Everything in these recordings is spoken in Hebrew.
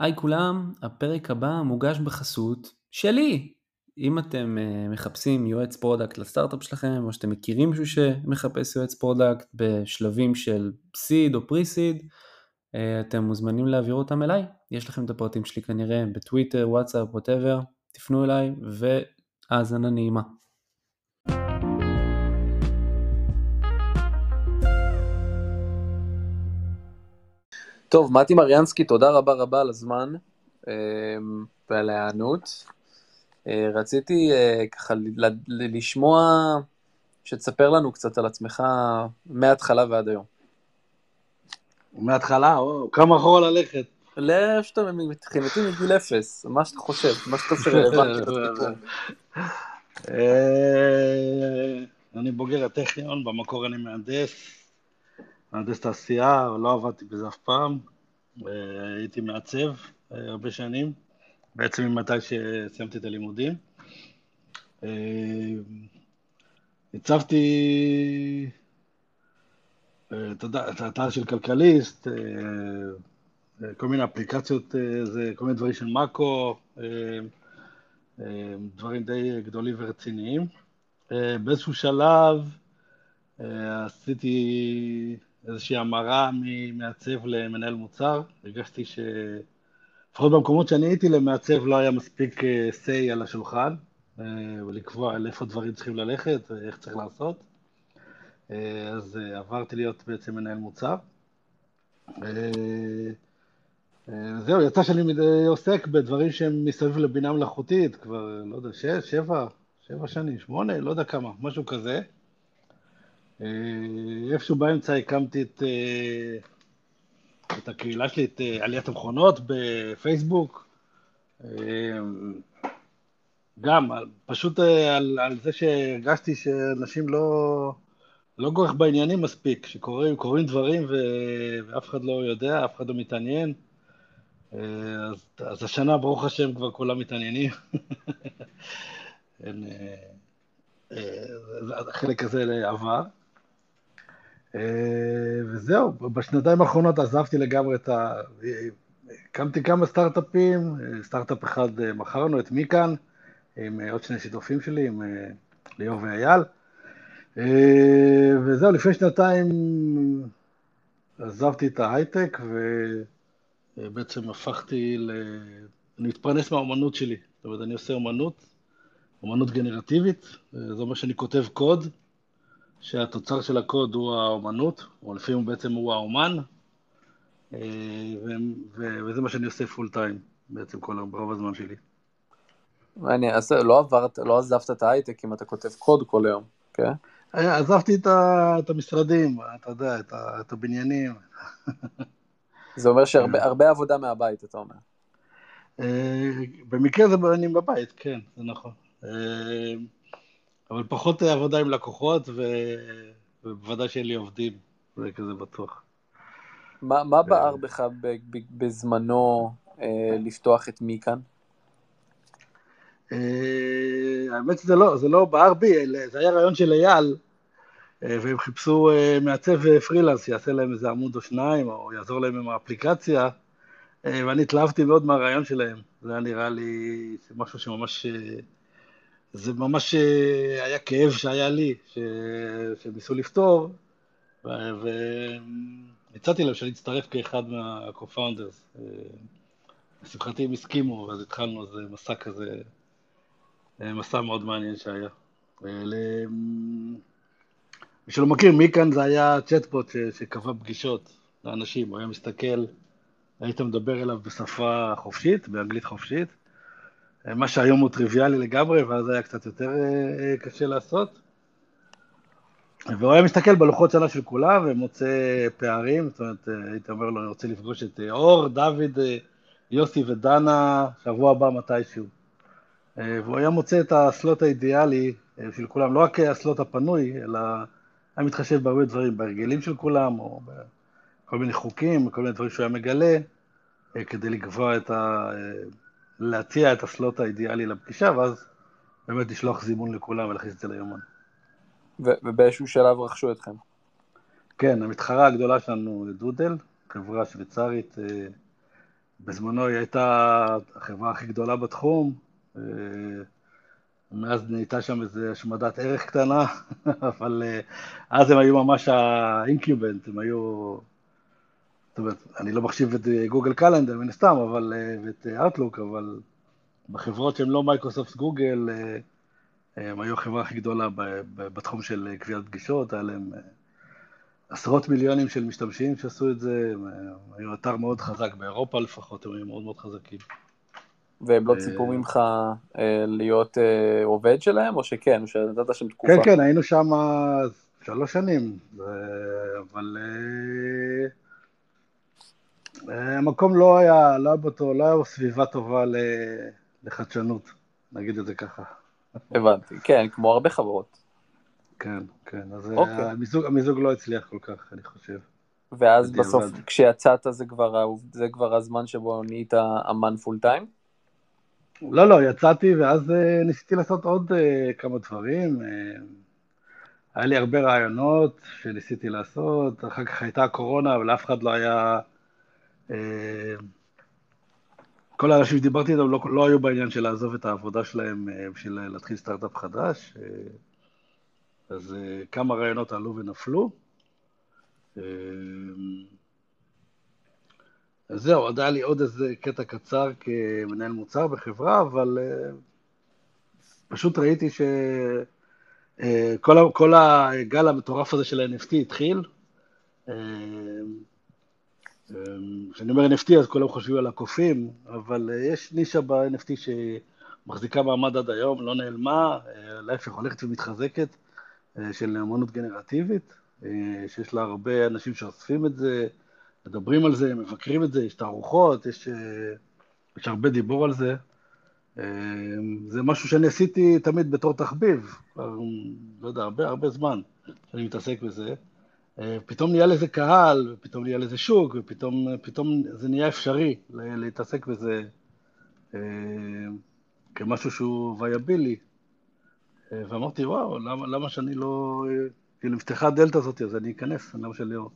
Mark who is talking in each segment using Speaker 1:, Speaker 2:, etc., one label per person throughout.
Speaker 1: היי כולם, הפרק הבא מוגש בחסות שלי. אם אתם אה, מחפשים יועץ product לסטארט-אפ שלכם, או שאתם מכירים מישהו שמחפש יועץ product בשלבים של seed או pre-seed, אה, אתם מוזמנים להעביר אותם אליי. יש לכם את הפרטים שלי כנראה בטוויטר, וואטסאפ, whatever, תפנו אליי והאזנה נעימה. טוב, מתי מריאנסקי, תודה רבה רבה על הזמן אה, ועל ההיענות. אה, רציתי אה, ככה לשמוע, שתספר לנו קצת על עצמך מההתחלה ועד היום.
Speaker 2: מההתחלה? או, כמה אחורה ללכת?
Speaker 1: לאיפה שאתה מבחינתי מגיל אפס, מה שאתה חושב, מה שאתה חושב רלוונטי
Speaker 2: אני בוגר הטכניון, במקור אני מהנדס, מהנדס תעשייה, לא עבדתי בזה אף פעם, הייתי מעצב אה, הרבה שנים, בעצם ממתי שסיימתי את הלימודים. אה, הצבתי, אה, את האתר של כלכליסט, כל מיני אפליקציות, כל מיני דברים של מאקו, דברים די גדולים ורציניים. באיזשהו שלב עשיתי איזושהי המרה ממעצב למנהל מוצר. הרגשתי ש... לפחות במקומות שאני הייתי למעצב לא היה מספיק אה, say על השולחן, אה, ולקבוע על איפה דברים צריכים ללכת ואיך צריך לעשות. אה, אז עברתי להיות בעצם מנהל מוצר. זהו, יצא שאני עוסק בדברים שהם מסביב לבינה מלאכותית, כבר, לא יודע, שש, שבע, שבע שנים, שמונה, לא יודע כמה, משהו כזה. אה, איפשהו באמצע הקמתי את, אה, את הקהילה שלי, את אה, עליית המכונות בפייסבוק. גם, פשוט על, על זה שהרגשתי שאנשים לא, לא כך בעניינים מספיק, שקורים דברים ו, ואף אחד לא יודע, אף אחד לא מתעניין. אז, אז השנה, ברוך השם, כבר כולם מתעניינים. החלק הזה עבר. אה, וזהו, בשנתיים האחרונות עזבתי לגמרי את ה... הקמתי כמה סטארט-אפים, אה, סטארט-אפ אחד אה, מכרנו, את מיקאן, עם עוד שני שיתופים שלי, עם ליאור ואייל. וזהו, לפני שנתיים עזבתי את ההייטק ובעצם הפכתי ל... אני מתפרנס מהאומנות שלי. זאת אומרת, אני עושה אומנות, אומנות גנרטיבית, זה אומר שאני כותב קוד, שהתוצר של הקוד הוא האומנות, או לפעמים בעצם הוא האומן, אה, וזה מה שאני עושה פול טיים בעצם כל רוב הזמן שלי.
Speaker 1: מעניין, אז לא עברת, לא עזבת את ההייטק אם אתה כותב קוד כל היום, כן?
Speaker 2: אה, עזבתי את, את המשרדים, אתה יודע, את, את הבניינים.
Speaker 1: זה אומר שהרבה עבודה מהבית, אתה אומר.
Speaker 2: אה, במקרה זה אני בבית, כן, זה נכון. אבל פחות עבודה עם לקוחות, ו... ובוודאי שאין לי עובדים, זה כזה בטוח.
Speaker 1: מה, מה בער בך בזמנו אה, לפתוח את מיקאן?
Speaker 2: אה, האמת שזה לא, זה לא בער בי, זה היה רעיון של אייל, אה, והם חיפשו אה, מעצב פרילנס שיעשה להם איזה עמוד או שניים, או יעזור להם עם האפליקציה, ואני התלהבתי מאוד מהרעיון שלהם. זה היה נראה לי משהו שממש זה ממש אה, היה כאב שהיה לי, ש... שניסו לפתור, והצעתי להם שאני אצטרף כאחד מה-co-founders. אה, לשמחתי הם הסכימו, ואז התחלנו איזה מסע כזה, אה, מסע מאוד מעניין שהיה. מי שלא מכיר, מכאן זה היה צ'טבוט שקבע פגישות לאנשים, הוא היה מסתכל, היית מדבר אליו בשפה חופשית, באנגלית חופשית, מה שהיום הוא טריוויאלי לגמרי, ואז היה קצת יותר אה, אה, קשה לעשות. והוא היה מסתכל בלוחות שנה של כולם ומוצא פערים, זאת אומרת, אה, הייתי אומר לו, אני רוצה לפגוש את אור, דוד, יוסי ודנה, שבוע הבא מתישהו. והוא היה מוצא את הסלוט האידיאלי של כולם, לא רק הסלוט הפנוי, אלא היה מתחשב בהרבה דברים, בהרגלים של כולם, או בכל מיני חוקים, כל מיני דברים שהוא היה מגלה, כדי לקבוע את ה... להציע את הסלוט האידיאלי לפגישה, ואז באמת לשלוח זימון לכולם ולהכניס את זה ליומן.
Speaker 1: ובאיזשהו שלב רכשו אתכם.
Speaker 2: כן, המתחרה הגדולה שלנו Doodle, חברה שוויצרית, אה, בזמנו היא הייתה החברה הכי גדולה בתחום, מאז נהייתה שם איזו השמדת ערך קטנה, אבל אז הם היו ממש ה incumbent, הם היו... זאת אומרת, אני לא מחשיב את Google Calendar מן הסתם, אבל, ואת Outlook, אבל בחברות שהן לא Microsoft Google, הם היו החברה הכי גדולה בתחום של קביעת פגישות, היה להם עשרות מיליונים של משתמשים שעשו את זה, הם היו אתר מאוד חזק, באירופה לפחות, הם היו מאוד מאוד חזקים.
Speaker 1: והם לא ציפו ממך אה, להיות אה, עובד שלהם, או שכן, שנתת שם תקופה?
Speaker 2: כן, כן, היינו שם שלוש שנים, אבל אה, המקום לא היה, לא היה באותו, לא היה סביבה טובה לחדשנות, נגיד את זה ככה.
Speaker 1: הבנתי, כן, כמו הרבה חברות.
Speaker 2: כן, כן, אז אוקיי. המיזוג, המיזוג לא הצליח כל כך, אני חושב.
Speaker 1: ואז בסוף, עבד. כשיצאת זה כבר, זה כבר הזמן שבו נהיית אמן פול טיים?
Speaker 2: לא, לא, יצאתי ואז uh, ניסיתי לעשות עוד כמה דברים. היה לי הרבה רעיונות שניסיתי לעשות, אחר כך הייתה הקורונה, אבל אף אחד לא היה... Uh, כל האנשים שדיברתי איתם לא, לא היו בעניין של לעזוב את העבודה שלהם uh, בשביל להתחיל סטארט-אפ חדש. Uh, אז כמה רעיונות עלו ונפלו. אז זהו, עוד היה לי עוד איזה קטע קצר כמנהל מוצר בחברה, אבל פשוט ראיתי שכל uh, הגל המטורף הזה של ה-NFT התחיל. Uh, כשאני אומר NFT אז כולם חושבים על הקופים, אבל יש נישה ב-NFT שמחזיקה מעמד עד היום, לא נעלמה, להפך הולכת ומתחזקת. אה, של אמנות גנרטיבית, אה, שיש לה הרבה אנשים שאוספים את זה, מדברים על זה, מבקרים את זה, יש תערוכות, יש, אה, יש הרבה דיבור על זה. זה משהו שאני עשיתי תמיד בתור תחביב, כבר, לא יודע, הרבה הרבה זמן שאני מתעסק בזה. פתאום נהיה לזה קהל, ופתאום נהיה לזה שוק, ופתאום זה נהיה אפשרי להתעסק בזה כמשהו שהוא וייבילי. ואמרתי, וואו, למה, למה שאני לא... כאילו, נפתחה הדלתא הזאת, אז אני אכנס, למה שאני לא...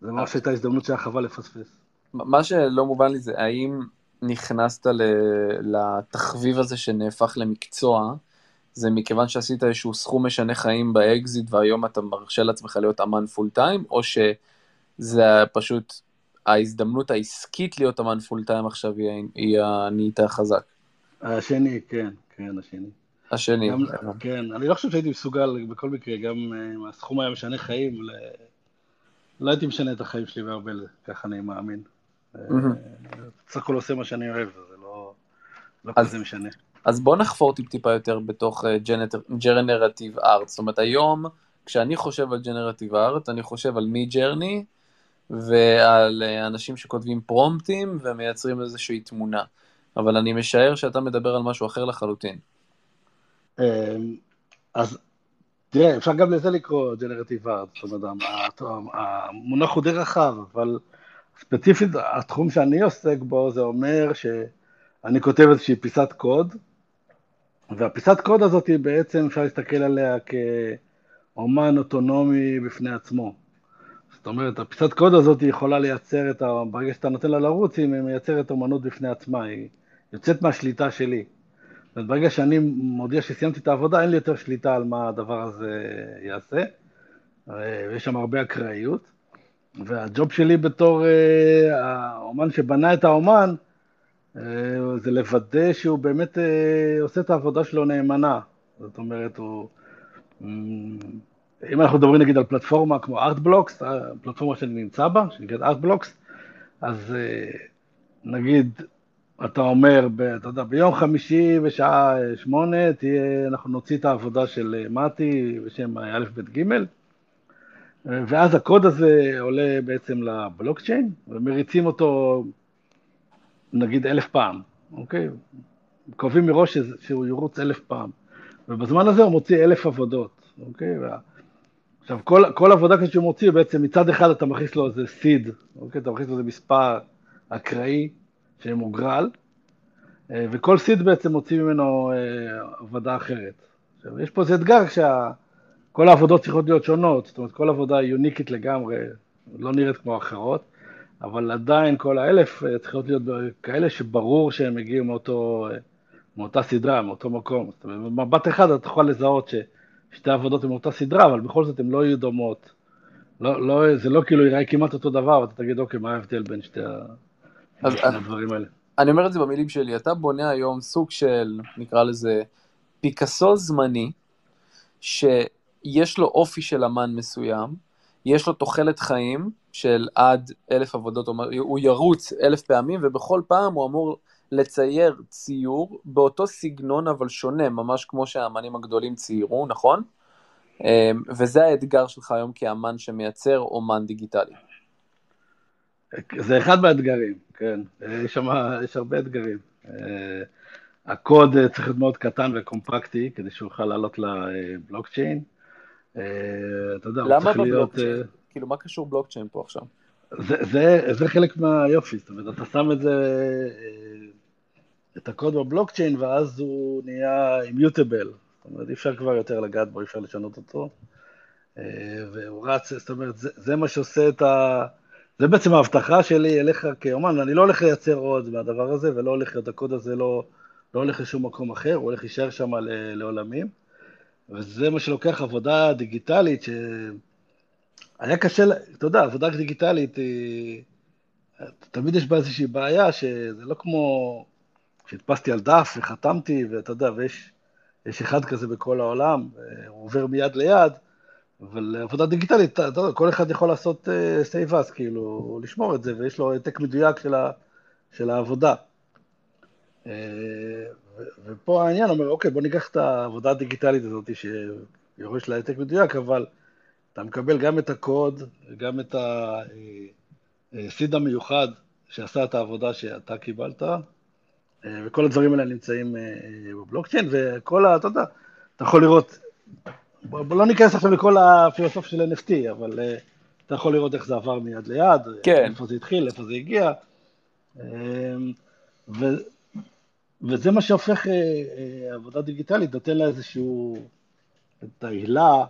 Speaker 2: זה ממש הייתה הזדמנות שהיה חבל לפספס.
Speaker 1: מה שלא מובן לי זה, האם נכנסת לתחביב הזה שנהפך למקצוע, זה מכיוון שעשית איזשהו סכום משנה חיים באקזיט והיום אתה מרשה לעצמך להיות אמן full time, או שזה פשוט ההזדמנות העסקית להיות אמן full time עכשיו היא, היא הנהיית החזק?
Speaker 2: השני, כן, כן, השני.
Speaker 1: השני. גם,
Speaker 2: כן, אני לא חושב שהייתי מסוגל בכל מקרה, גם אם אה, הסכום היה משנה חיים, ל... לא הייתי משנה את החיים שלי בהרבה, ככה אני מאמין. בסך הכל עושה מה שאני אוהב, זה לא, לא אז, כזה משנה.
Speaker 1: אז בוא נחפור טיפ-טיפה יותר בתוך ג'נרטיב אה, ארט. זאת אומרת, היום, כשאני חושב על ג'נרטיב ארט, אני חושב על מי ג'רני ועל אה, אנשים שכותבים פרומפטים ומייצרים איזושהי תמונה. אבל אני משער שאתה מדבר על משהו אחר לחלוטין.
Speaker 2: אמ, אז תראה, אפשר גם לזה לקרוא ג'נרטיב ארט, זאת אומרת, המונח הוא די רחב, אבל ספציפית התחום שאני עוסק בו זה אומר שאני כותב איזושהי פיסת קוד, והפיסת קוד הזאת היא בעצם אפשר להסתכל עליה כאומן אוטונומי בפני עצמו. זאת אומרת, הפיסת קוד הזאת יכולה לייצר את ה... ברגע שאתה נותן לה לרוץ, היא מייצרת אומנות בפני עצמה, היא יוצאת מהשליטה שלי. זאת ברגע שאני מודיע שסיימתי את העבודה, אין לי יותר שליטה על מה הדבר הזה יעשה. ויש שם הרבה אקראיות. והג'וב שלי בתור אה, האומן שבנה את האומן, זה לוודא שהוא באמת אה, עושה את העבודה שלו נאמנה. זאת אומרת, הוא... אם אנחנו מדברים נגיד על פלטפורמה כמו ארטבלוקס, הפלטפורמה שאני נמצא בה, שנקראת ארטבלוקס, אז נגיד אתה אומר, ב, אתה יודע, ביום חמישי בשעה שמונה, תהיה, אנחנו נוציא את העבודה של מתי בשם א' ב' ג', ואז הקוד הזה עולה בעצם לבלוקצ'יין, ומריצים אותו נגיד אלף פעם, אוקיי? קובעים מראש שהוא ירוץ אלף פעם, ובזמן הזה הוא מוציא אלף עבודות, אוקיי? עכשיו, כל, כל עבודה כזאת שהוא מוציא, בעצם מצד אחד אתה מכניס לו איזה סיד, אוקיי? אתה מכניס לו איזה מספר אקראי, שמוגרל, אה, וכל סיד בעצם מוציא ממנו אה, עבודה אחרת. עכשיו, יש פה איזה אתגר כשכל העבודות צריכות להיות שונות, זאת אומרת, כל עבודה היא יוניקית לגמרי, לא נראית כמו אחרות, אבל עדיין כל האלף צריכות להיות כאלה שברור שהם הגיעו מאותו, מאותה סדרה, מאותו מקום. זאת אומרת, במבט אחד אתה יכול לזהות ששתי העבודות הן מאותה סדרה, אבל בכל זאת הן לא יהיו דומות. לא, לא, זה לא כאילו ייראה כמעט אותו דבר, ואתה תגיד, אוקיי, מה ההבדל בין שתי הדברים האלה?
Speaker 1: אני אומר את זה במילים שלי, אתה בונה היום סוג של, נקרא לזה, פיקאסו זמני, שיש לו אופי של אמן מסוים, יש לו תוחלת חיים של עד אלף עבודות, הוא ירוץ אלף פעמים, ובכל פעם הוא אמור לצייר ציור באותו סגנון אבל שונה, ממש כמו שהאמנים הגדולים ציירו, נכון? אמ, וזה האתגר שלך היום כאמן שמייצר אומן דיגיטלי.
Speaker 2: זה אחד מהאתגרים, כן. יש שם, יש הרבה אתגרים. אה, הקוד צריך להיות מאוד קטן וקומפקטי, כדי שהוא יוכל לעלות לבלוקצ'יין.
Speaker 1: אה, אתה יודע, הוא צריך להיות... למה בבלוקצ'יין? כאילו, מה קשור בלוקצ'יין פה עכשיו?
Speaker 2: זה, זה, זה חלק מהיופי, זאת אומרת, אתה שם את זה, אה, את הקוד בבלוקצ'יין, ואז הוא נהיה אימיוטבל. זאת אומרת, אי אפשר כבר יותר לגעת בו, אי אפשר לשנות אותו. והוא רץ, זאת אומרת, זה, זה מה שעושה את ה... זה בעצם ההבטחה שלי אליך כאומן, אני לא הולך לייצר עוד מהדבר הזה, ולא הולך, את הקוד הזה לא, לא הולך לשום מקום אחר, הוא הולך להישאר שם לעולמים. וזה מה שלוקח עבודה דיגיטלית, שהיה קשה, אתה יודע, עבודה דיגיטלית, היא... תמיד יש בה איזושהי בעיה, שזה לא כמו שהדפסתי על דף וחתמתי, ואתה יודע, ויש אחד כזה בכל העולם, הוא עובר מיד ליד, אבל עבודה דיגיטלית, אתה יודע, כל אחד יכול לעשות save uh, אז, כאילו, לשמור את זה, ויש לו העתק מדויק של, ה, של העבודה. Uh, ופה העניין אומר, אוקיי, בוא ניקח את העבודה הדיגיטלית הזאת, שיש לה העתק מדויק, אבל אתה מקבל גם את הקוד, גם את ה seed אה, המיוחד שעשה את העבודה שאתה קיבלת, uh, וכל הדברים האלה נמצאים בבלוקצ'יין, וכל ה... אתה יודע, אתה יכול לראות בוא לא ניכנס עכשיו לכל הפילוסופיה של NFT, אבל אתה יכול לראות איך זה עבר מיד ליד,
Speaker 1: כן.
Speaker 2: איפה זה התחיל, איפה זה הגיע. ו, וזה מה שהופך עבודה דיגיטלית, נותן לה איזשהו, את ההילה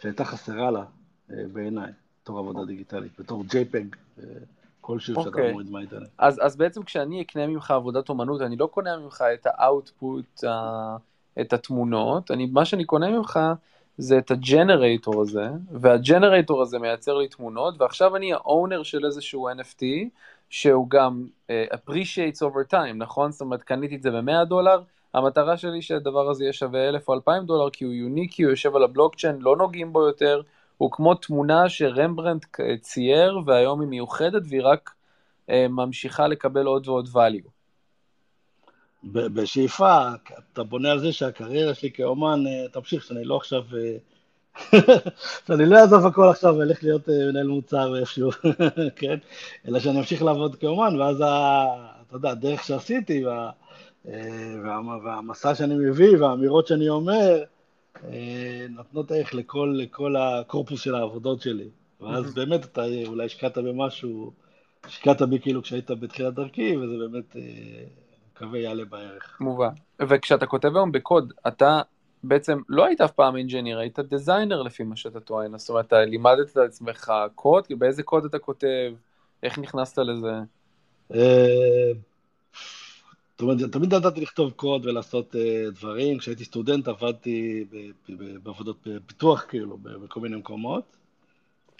Speaker 2: שהייתה חסרה לה uh, בעיניי, בתור עבודה דיגיטלית, בתור JPEG. כלשהו okay. שאתה אוקיי. מוריד מהאינטרנט.
Speaker 1: אז, אז בעצם כשאני אקנה ממך עבודת אומנות, אני לא קונה ממך את האאוטפוט, uh, את התמונות, אני, מה שאני קונה ממך זה את הג'נרייטור הזה, והג'נרייטור הזה מייצר לי תמונות, ועכשיו אני האונר של איזשהו NFT, שהוא גם uh, appreciates over time, נכון? זאת אומרת, קניתי את זה ב-100 דולר, המטרה שלי שהדבר הזה יהיה שווה 1,000 או 2,000 דולר, כי הוא יוניקי, הוא יושב על הבלוקצ'יין, לא נוגעים בו יותר, הוא כמו תמונה שרמברנט צייר, והיום היא מיוחדת, והיא רק uh, ממשיכה לקבל עוד ועוד value.
Speaker 2: בשאיפה, אתה בונה על זה שהקריירה שלי כאומן אה, תמשיך, שאני לא עכשיו, אה, שאני לא אעזוב הכל עכשיו ואלך להיות אה, מנהל מוצר איפשהו, כן? אלא שאני אמשיך לעבוד כאומן, ואז, אתה יודע, הדרך שעשיתי, וה, וה, והמסע שאני מביא, והאמירות שאני אומר, נותנות ערך לכל, לכל הקורפוס של העבודות שלי. ואז באמת אתה אולי השקעת במשהו, השקעת בי כאילו כשהיית בתחילת דרכי, וזה באמת... מקווה יעלה בערך.
Speaker 1: מובן. וכשאתה כותב היום בקוד, אתה בעצם לא היית אף פעם engineer, היית designer לפי מה שאתה טוען, זאת אומרת, אתה לימדת את עצמך קוד, באיזה קוד אתה כותב, איך נכנסת לזה?
Speaker 2: אה, זאת אומרת, תמיד ידעתי לכתוב קוד ולעשות אה, דברים, כשהייתי סטודנט עבדתי בעבודות פיתוח, כאילו, בכל מיני מקומות.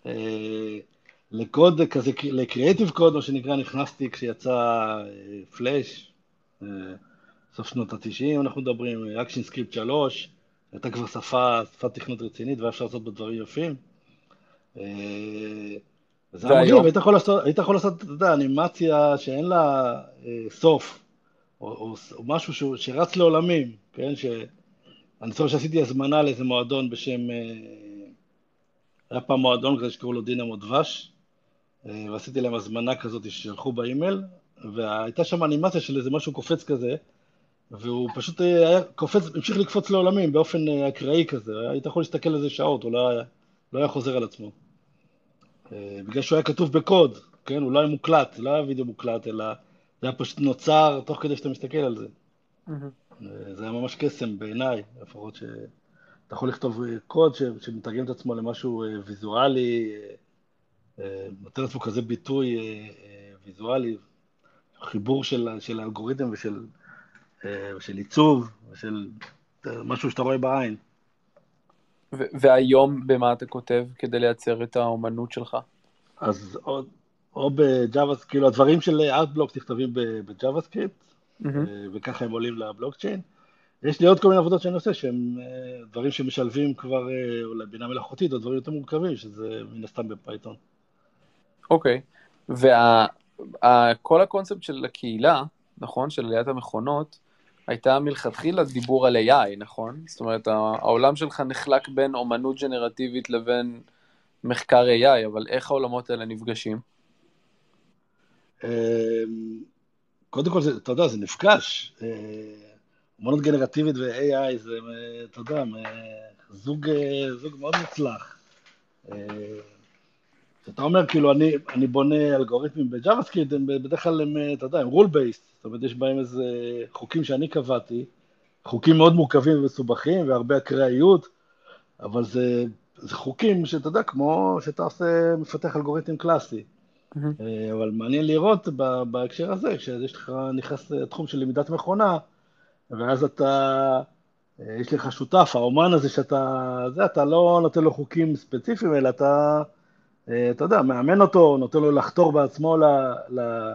Speaker 2: אה, לקוד כזה, ל creative code, מה שנקרא, נכנסתי כשיצא פלאש, סוף שנות ה-90 אנחנו מדברים, ActionScript 3, הייתה כבר שפה, שפת תכנות רצינית והיה אפשר לעשות בה דברים יפים. אה, זה היה מגניב, היית יכול לעשות, אתה יודע, אנימציה שאין לה אה, סוף, או, או, או משהו שהוא, שרץ לעולמים, כן? ש... אני זוכר שעשיתי הזמנה לאיזה מועדון בשם, אה, היה פעם מועדון כזה שקראו לו דינמו דבש, ועשיתי להם הזמנה כזאת ששלחו באימייל, והייתה שם אנימציה של איזה משהו קופץ כזה, והוא פשוט אה, היה קופץ, המשיך לקפוץ לעולמים באופן אה, אקראי כזה, היית יכול להסתכל על זה שעות, הוא לא היה, לא היה חוזר על עצמו. אה, בגלל שהוא היה כתוב בקוד, כן, הוא לא היה מוקלט, לא היה וידאו מוקלט, אלא זה היה פשוט נוצר תוך כדי שאתה מסתכל על זה. זה היה ממש קסם בעיניי, לפחות שאתה יכול לכתוב קוד שמתרגם את עצמו למשהו ויזואלי, נותן לעצמו כזה ביטוי ויזואלי, חיבור של, של האלגוריתם ושל, ושל עיצוב, ושל משהו שאתה רואה בעין.
Speaker 1: והיום במה אתה כותב כדי לייצר את האומנות שלך?
Speaker 2: אז או, או בג'אווה, כאילו הדברים של ארטבלוק נכתבים ב JavaScript, mm-hmm. וככה הם עולים לבלוקצ'יין. יש לי עוד כל מיני עבודות שאני עושה, שהם אה, דברים שמשלבים כבר אה, אולי בינה מלאכותית, או דברים יותר מורכבים, שזה מן הסתם ב Python.
Speaker 1: אוקיי, וכל הקונספט של הקהילה, נכון, של עליית המכונות, הייתה מלכתחילה דיבור על AI, נכון? זאת אומרת, העולם שלך נחלק בין אומנות ג'נרטיבית לבין מחקר AI, אבל איך העולמות האלה נפגשים?
Speaker 2: אמ, קודם כל, אתה יודע, זה נפגש. אה, אומנות גנרטיבית ו-AI זה, אתה יודע, זוג, זוג מאוד מוצלח. כשאתה אומר, כאילו, אני, אני בונה אלגוריתמים ב JavaScript, הם בדרך כלל הם, אתה יודע, הם rule based, זאת אומרת, יש בהם איזה חוקים שאני קבעתי, חוקים מאוד מורכבים ומסובכים והרבה אקראיות, אבל זה, זה חוקים שאתה יודע, כמו שאתה עושה, מפתח אלגוריתם קלאסי. Mm-hmm. אבל מעניין לראות בהקשר הזה, כשיש לך, נכנס לתחום של למידת מכונה, ואז אתה, אה, יש לך שותף, האומן הזה שאתה, זה, אתה לא נותן לו חוקים ספציפיים, אלא אתה, אה, אתה יודע, מאמן אותו, נותן לו לחתור בעצמו, ל, ל,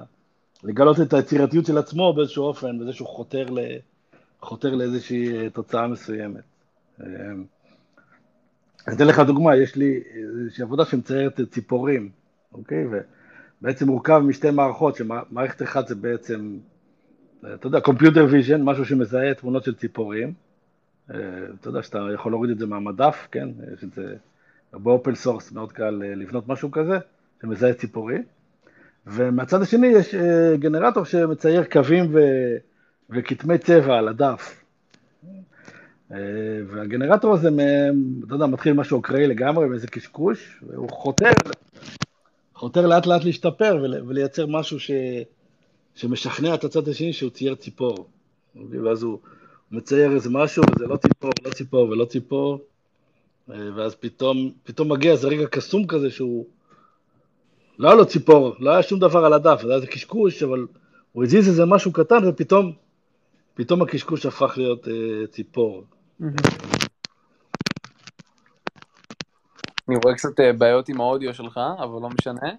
Speaker 2: לגלות את היצירתיות של עצמו באיזשהו אופן, בזה שהוא חותר, ל, חותר לאיזושהי אה, תוצאה מסוימת. אני אתן לך דוגמה, יש לי איזושהי עבודה שמציירת ציפורים, אוקיי? ובעצם מורכב משתי מערכות, שמערכת אחת זה בעצם אתה יודע, computer vision, משהו שמזהה תמונות של ציפורים. אה, אתה יודע שאתה יכול להוריד את זה מהמדף, כן? יש את זה ב open source, מאוד קל אה, לבנות משהו כזה, שמזהה ציפורים. ומהצד השני יש אה, גנרטור שמצייר קווים ו... וכתמי צבע על הדף. והגנרטור הזה, אתה יודע, מתחיל משהו אקראי לגמרי, מאיזה קשקוש, והוא חותר, חותר לאט לאט להשתפר ולייצר משהו ש... שמשכנע את הצד השני שהוא צייר ציפור. ואז הוא מצייר איזה משהו, וזה לא ציפור, לא ציפור ולא ציפור, אה, ואז פתאום, פתאום מגיע איזה רגע קסום כזה שהוא... לא היה לו ציפור, לא היה שום דבר על הדף, זה היה איזה קשקוש, אבל הוא הזיז איזה משהו קטן, ופתאום פתאום הקשקוש הפך להיות אה, ציפור.
Speaker 1: אני רואה קצת אה, בעיות עם האודיו שלך, אבל לא משנה.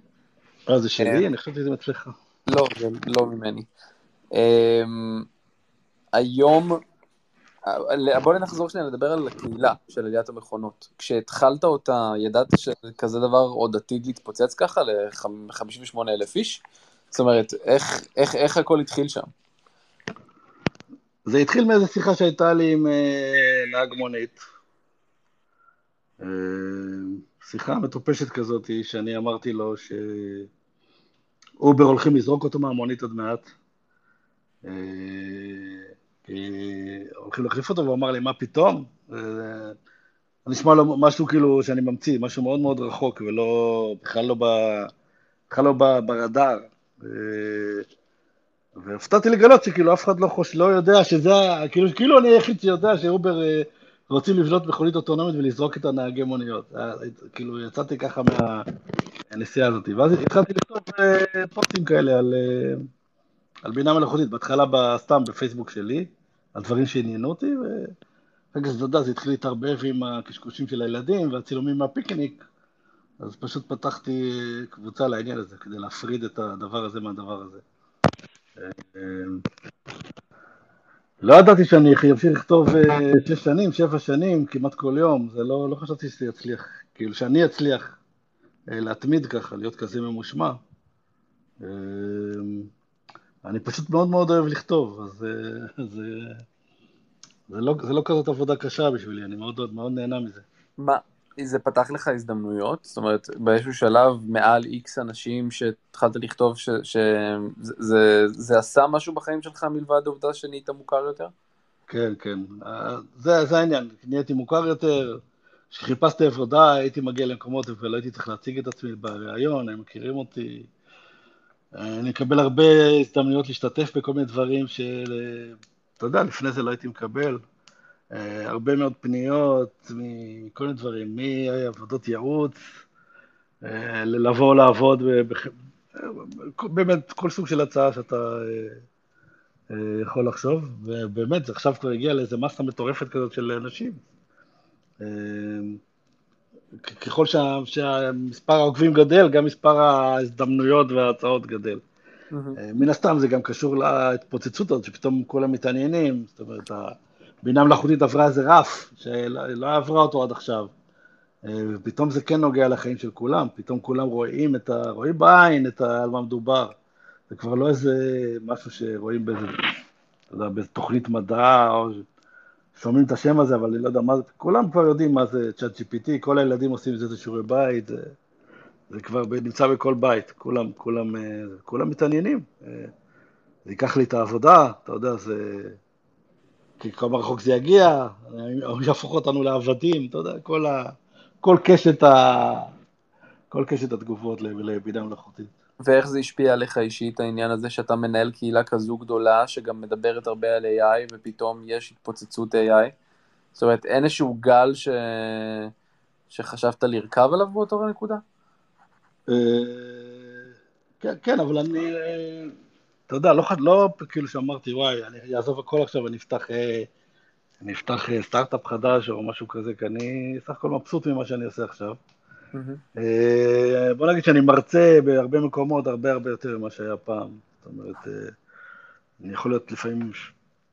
Speaker 2: אה, זה שלי? אני חשבתי שזה מצליחה.
Speaker 1: לא, זה לא ממני. אמ, היום, בוא נחזור שנייה לדבר על הקהילה של עליית המכונות. כשהתחלת אותה, ידעת שכזה דבר עוד עתיד להתפוצץ ככה ל-58 אלף איש? זאת אומרת, איך, איך, איך הכל התחיל שם?
Speaker 2: זה התחיל מאיזו שיחה שהייתה לי עם אה, נהג מונית. אה, שיחה מטופשת כזאת, שאני אמרתי לו ש... אובר הולכים לזרוק אותו מהמונית עוד מעט. אה, הולכים להחליף אותו, והוא אמר לי, מה פתאום? זה נשמע לו משהו כאילו שאני ממציא, משהו מאוד מאוד רחוק, ולא, בכלל לא, ב, בכלל לא ברדאר. אה, והפתעתי לגלות שכאילו אף אחד לא חושב, לא יודע שזה, כאילו, כאילו אני היחיד שיודע שאובר אה, רוצים לבנות מכונית אוטונומית ולזרוק את הנהגי מוניות. כאילו יצאתי ככה מה, הנסיעה הזאת. ואז התחלתי לכתוב אה, פוסטים כאלה על, אה, על בינה מלאכותית, בהתחלה סתם בפייסבוק שלי, על דברים שעניינו אותי, ואחר כך, אתה יודע, זה התחיל להתערבב עם הקשקושים של הילדים והצילומים מהפיקניק, אז פשוט פתחתי קבוצה לעניין הזה, כדי להפריד את הדבר הזה מהדבר הזה. אה, לא ידעתי שאני אמשיך לכתוב שש שנים, שבע שנים, כמעט כל יום, זה לא, לא חשבתי שזה יצליח, כאילו שאני אצליח אה, להתמיד ככה, להיות כזה ממושמע. אה, אני פשוט מאוד מאוד אוהב לכתוב, אז זה, אה, זה, זה, לא, זה לא כזאת עבודה קשה בשבילי, אני מאוד, מאוד נהנה מזה.
Speaker 1: מה, זה פתח לך הזדמנויות? זאת אומרת, באיזשהו שלב מעל איקס אנשים שהתחלת לכתוב, שזה עשה משהו בחיים שלך מלבד העובדה שנהיית מוכר יותר?
Speaker 2: כן, כן. זה, זה העניין, נהייתי מוכר יותר, כשחיפשתי עבודה הייתי מגיע למקומות ולא הייתי צריך להציג את עצמי בריאיון, הם מכירים אותי. אני מקבל הרבה הזדמנויות להשתתף בכל מיני דברים שאתה יודע, לפני זה לא הייתי מקבל. הרבה מאוד פניות מכל מיני דברים, מעבודות ייעוץ, לבוא לעבוד, באמת כל סוג של הצעה שאתה יכול לחשוב, ובאמת, זה עכשיו כבר הגיע לאיזה מסה מטורפת כזאת של אנשים. ככל שה, שהמספר העוקבים גדל, גם מספר ההזדמנויות וההצעות גדל. Mm-hmm. מן הסתם זה גם קשור להתפוצצות הזאת, שפתאום כולם מתעניינים, זאת אומרת, הבינה מלאכותית עברה איזה רף, שלא עברה אותו עד עכשיו. ופתאום זה כן נוגע לחיים של כולם, פתאום כולם רואים, את ה... רואים בעין את ה... על מה מדובר. זה כבר לא איזה משהו שרואים באיזה, אתה יודע, באיזה תוכנית מדע, או שומעים את השם הזה, אבל אני לא יודע מה זה, כולם כבר יודעים מה זה צ'אט GPT, כל הילדים עושים את זה שיעורי בית, זה כבר נמצא בכל בית, כולם, כולם, אה, כולם מתעניינים. אה, זה ייקח לי את העבודה, אתה יודע, זה... כי כמה רחוק זה יגיע, הוא יהפוך אותנו לעבדים, אתה יודע, כל, ה... כל, קשת, ה... כל קשת התגובות לבינה מלאכותית.
Speaker 1: ואיך זה השפיע עליך אישית, העניין הזה שאתה מנהל קהילה כזו גדולה, שגם מדברת הרבה על AI, ופתאום יש התפוצצות AI? זאת אומרת, אין איזשהו גל ש... שחשבת לרכב עליו באותו נקודה?
Speaker 2: אה, כן, כן, אבל אני, אתה יודע, לא, לא כאילו שאמרתי, וואי, אני אעזוב הכל עכשיו ואני אפתח, אה, אני אפתח אה, סטארט-אפ חדש או משהו כזה, כי אני סך הכל מבסוט ממה שאני עושה עכשיו. אה, בוא נגיד שאני מרצה בהרבה מקומות הרבה הרבה יותר ממה שהיה פעם. זאת אומרת, אה, אני יכול להיות לפעמים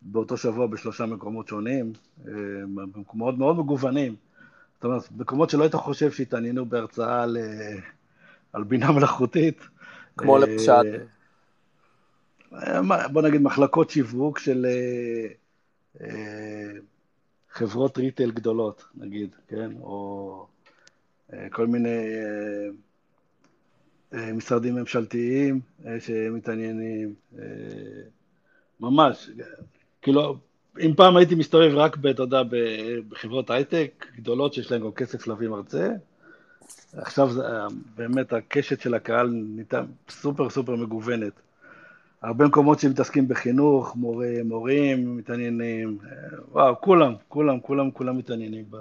Speaker 2: באותו שבוע בשלושה מקומות שונים, אה, במקומות מאוד מגוונים. זאת אומרת, מקומות שלא היית חושב שהתעניינו בהרצאה על, על בינה מלאכותית.
Speaker 1: כמו לפשט.
Speaker 2: בוא נגיד מחלקות שיווק של חברות ריטייל גדולות, נגיד, כן? או כל מיני אה, אה, משרדים ממשלתיים אה, שמתעניינים, ממש, כאילו, אם פעם הייתי מסתובב רק, אתה יודע, בחברות הייטק גדולות שיש להן גם כסף להביא מרצה, עכשיו זה, באמת הקשת של הקהל ניתן סופר סופר מגוונת. הרבה מקומות שמתעסקים בחינוך, מורה, מורים מתעניינים, וואו, כולם, כולם, כולם, כולם מתעניינים ב...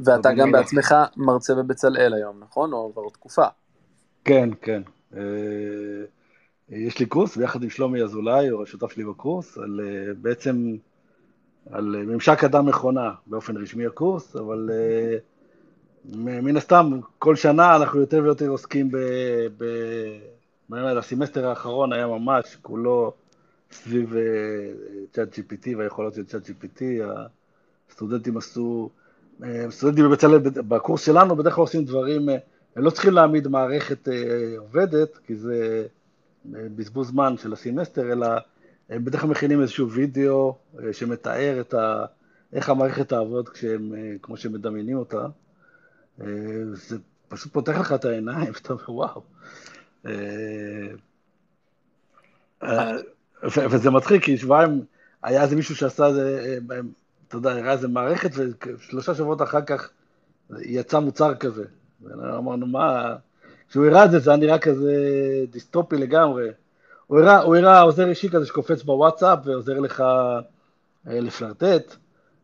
Speaker 1: ואתה גם בעצמך מרצה בבצלאל היום, נכון? או כבר תקופה.
Speaker 2: כן, כן. אה, יש לי קורס ביחד עם שלומי אזולאי, הוא השותף שלי בקורס, על אה, בעצם, על ממשק אדם מכונה, באופן רשמי הקורס, אבל אה, מן הסתם, כל שנה אנחנו יותר ויותר עוסקים ב... ב... הסמסטר האחרון היה ממש כולו סביב צ'אט GPT והיכולות של צ'אט GPT, הסטודנטים עשו... סטודנטים בבצלאל, בקורס שלנו בדרך כלל עושים דברים, אה, הם לא צריכים להעמיד מערכת אה, עובדת, כי זה אה, בזבוז זמן של הסמסטר, אלא הם בדרך כלל מכינים איזשהו וידאו שמתאר את ה... איך המערכת תעבוד כשהם, כמו שהם מדמיינים אותה. זה פשוט פותח לך את העיניים, ואתה אומר, וואו. וזה מצחיק, כי שבועיים היה איזה מישהו שעשה איזה, אתה יודע, הראה איזה מערכת, ושלושה שבועות אחר כך יצא מוצר כזה. אמרנו, מה... כשהוא הראה את זה, זה היה נראה כזה דיסטופי לגמרי. הוא הראה, הוא הראה עוזר אישי כזה שקופץ בוואטסאפ ועוזר לך אה, לפלרטט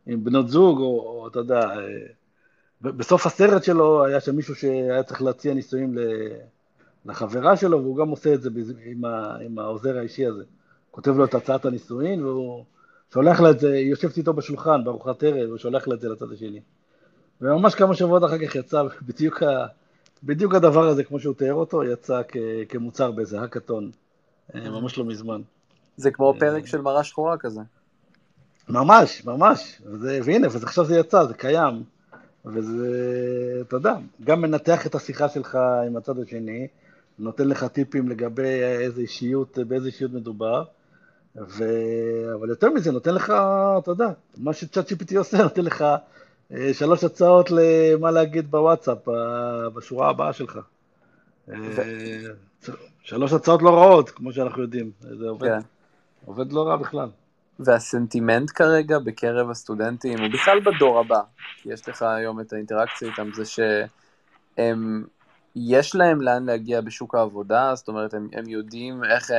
Speaker 2: עם בנות זוג, או, או אתה יודע, אה, בסוף הסרט שלו היה שם מישהו שהיה צריך להציע נישואים לחברה שלו, והוא גם עושה את זה עם, ה, עם העוזר האישי הזה. כותב לו את הצעת הנישואין, והוא... שולח לה את זה, יושבת איתו בשולחן בארוחת ערב, ושולח לה את זה לצד השני. וממש כמה שבועות אחר כך יצא בדיוק, ה, בדיוק הדבר הזה, כמו שהוא תיאר אותו, יצא כ, כמוצר באיזה האקתון, אה, ממש לא מזמן.
Speaker 1: זה כמו אה, פרק של מראה שחורה כזה.
Speaker 2: ממש, ממש. וזה, והנה, ועכשיו זה יצא, זה קיים. וזה, אתה יודע, גם מנתח את השיחה שלך עם הצד השני, נותן לך טיפים לגבי איזה אישיות, באיזה אישיות מדובר. ו... אבל יותר מזה, נותן לך, אתה יודע, מה שצ'אט GPT עושה, נותן לך אה, שלוש הצעות למה להגיד בוואטסאפ, בשורה הבאה שלך. ו... אה, שלוש הצעות לא רעות, כמו שאנחנו יודעים. זה עובד, כן. עובד לא רע בכלל.
Speaker 1: והסנטימנט כרגע בקרב הסטודנטים, ובכלל בדור הבא, כי יש לך היום את האינטראקציה איתם, זה שהם יש להם לאן להגיע בשוק העבודה, זאת אומרת, הם, הם יודעים איך,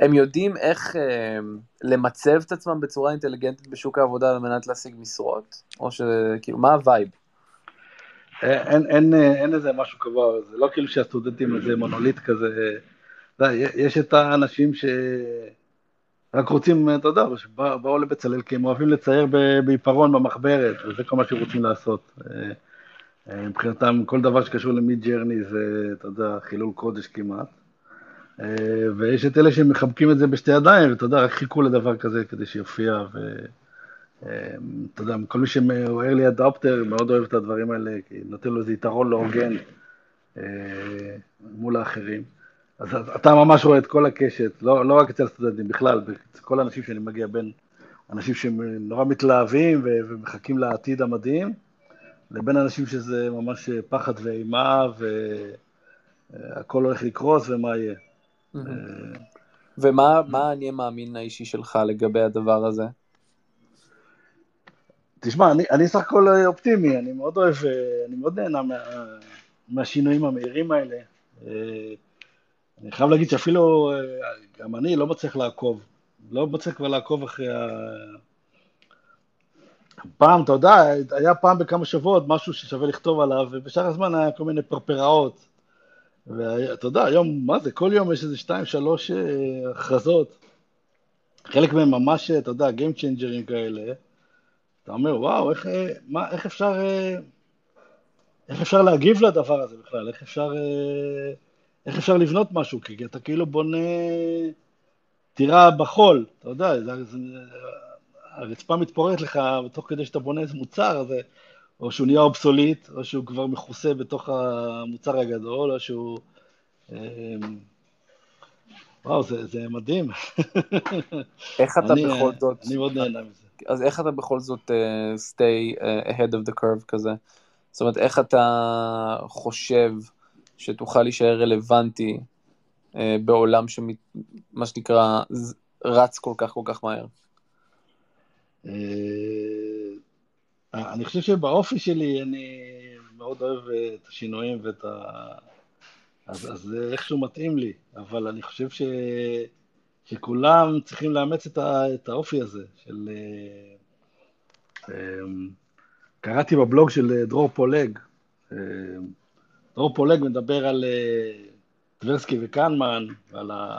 Speaker 1: הם יודעים איך אה, למצב את עצמם בצורה אינטליגנטית בשוק העבודה על מנת להשיג משרות? או שכאילו, מה ה vibe?
Speaker 2: אין, אין, אין איזה משהו קבוע, זה לא כאילו שהסטודנטים איזה מונוליט כזה, יש את האנשים ש... רק רוצים, אתה יודע, שבאו לבצלאל כי הם אוהבים לצייר בעיפרון במחברת, וזה כל מה שהם רוצים לעשות. אה, אה, מבחינתם, כל דבר שקשור ל Midjourney זה, אתה יודע, חילול קודש כמעט. אה, ויש את אלה שמחבקים את זה בשתי ידיים, ואתה יודע, רק חיכו לדבר כזה כדי שיופיע, ואתה יודע, כל מי שהוא early adopter מאוד אוהב את הדברים האלה, כי נותן לו איזה יתרון לא הוגן מול האחרים. אז אתה ממש רואה את כל הקשת, לא, לא רק אצל הסטודנטים, בכלל, אצל כל האנשים שאני מגיע בין אנשים שהם נורא מתלהבים ומחכים לעתיד המדהים, לבין אנשים שזה ממש פחד ואימה והכל הולך לקרוס ומה יהיה.
Speaker 1: ומה האני המאמין האישי שלך לגבי הדבר הזה?
Speaker 2: תשמע, אני, אני סך הכל אופטימי, אני מאוד אוהב, אני מאוד נהנה מה, מהשינויים המהירים האלה. אני חייב להגיד שאפילו, אה, גם אני לא מצליח לעקוב, לא מצליח כבר לעקוב אחרי. פעם, אתה יודע, היה פעם בכמה שבועות משהו ששווה לכתוב עליו, ובשאר הזמן היה כל מיני פרפראות. ואתה יודע, היום, מה זה, כל יום יש איזה שתיים, שלוש אה, הכרזות. חלק מהם ממש, אתה יודע, Game Changers כאלה. אתה אומר, וואו, איך, אה, מה, איך אפשר, איך אפשר להגיב לדבר הזה בכלל? איך אפשר... איך אפשר לבנות משהו? כי אתה כאילו בונה טירה בחול, אתה יודע, זה, זה, הרצפה מתפוררת לך תוך כדי שאתה בונה איזה מוצר, זה, או שהוא נהיה אובסוליט, או שהוא כבר מכוסה בתוך המוצר הגדול, או שהוא... אמ, וואו, זה, זה מדהים.
Speaker 1: איך אתה אני, בכל זאת...
Speaker 2: אני מאוד נהנה מזה.
Speaker 1: אז איך אתה בכל זאת uh, stay uh, ahead of the curve כזה? זאת אומרת, איך אתה חושב שתוכל להישאר רלוונטי אה, בעולם שמה שנקרא רץ כל כך כל כך מהר?
Speaker 2: אה, אני חושב שבאופי שלי אני מאוד אוהב את השינויים ואת ה... אז, זה איכשהו מתאים לי, אבל אני חושב ש... שכולם צריכים לאמץ את, ה... את האופי הזה של... אה, קראתי בבלוג של דרור פולג, דרור פולג מדבר על אה, טברסקי וקנמן, ועל ה...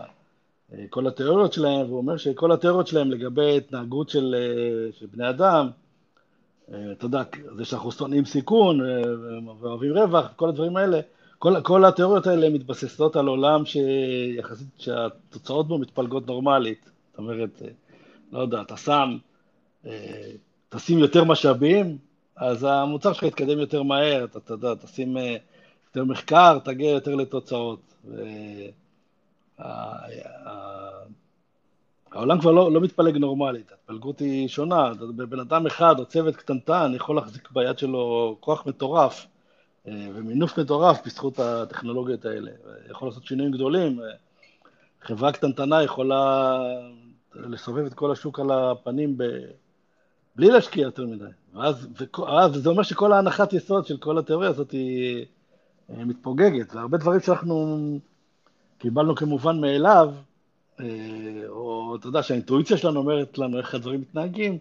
Speaker 2: אה, כל התיאוריות שלהם, והוא אומר שכל התיאוריות שלהם לגבי התנהגות של, אה, של בני אדם, אתה יודע, זה שאנחנו שונאים סיכון ואוהבים רווח, כל הדברים האלה, כל, כל התיאוריות האלה מתבססות על עולם שיחסית, שהתוצאות בו מתפלגות נורמלית. זאת אומרת, לא יודע, אתה שם, תשים יותר משאבים, אז המוצר שלך יתקדם יותר מהר, אתה יודע, תשים יותר מחקר, תגיע יותר לתוצאות. העולם כבר לא, לא מתפלג נורמלית, ההתפלגות היא שונה, בן אדם אחד או צוות קטנטן יכול להחזיק ביד שלו כוח מטורף אה, ומינוף מטורף בזכות הטכנולוגיות האלה, יכול לעשות שינויים גדולים, חברה קטנטנה יכולה לסובב את כל השוק על הפנים ב... בלי להשקיע יותר מדי, ואז, ואז זה אומר שכל ההנחת יסוד של כל התיאוריה הזאת היא אה, מתפוגגת, והרבה דברים שאנחנו קיבלנו כמובן מאליו, אה, או אתה יודע שהאינטואיציה שלנו אומרת לנו איך הדברים מתנהגים,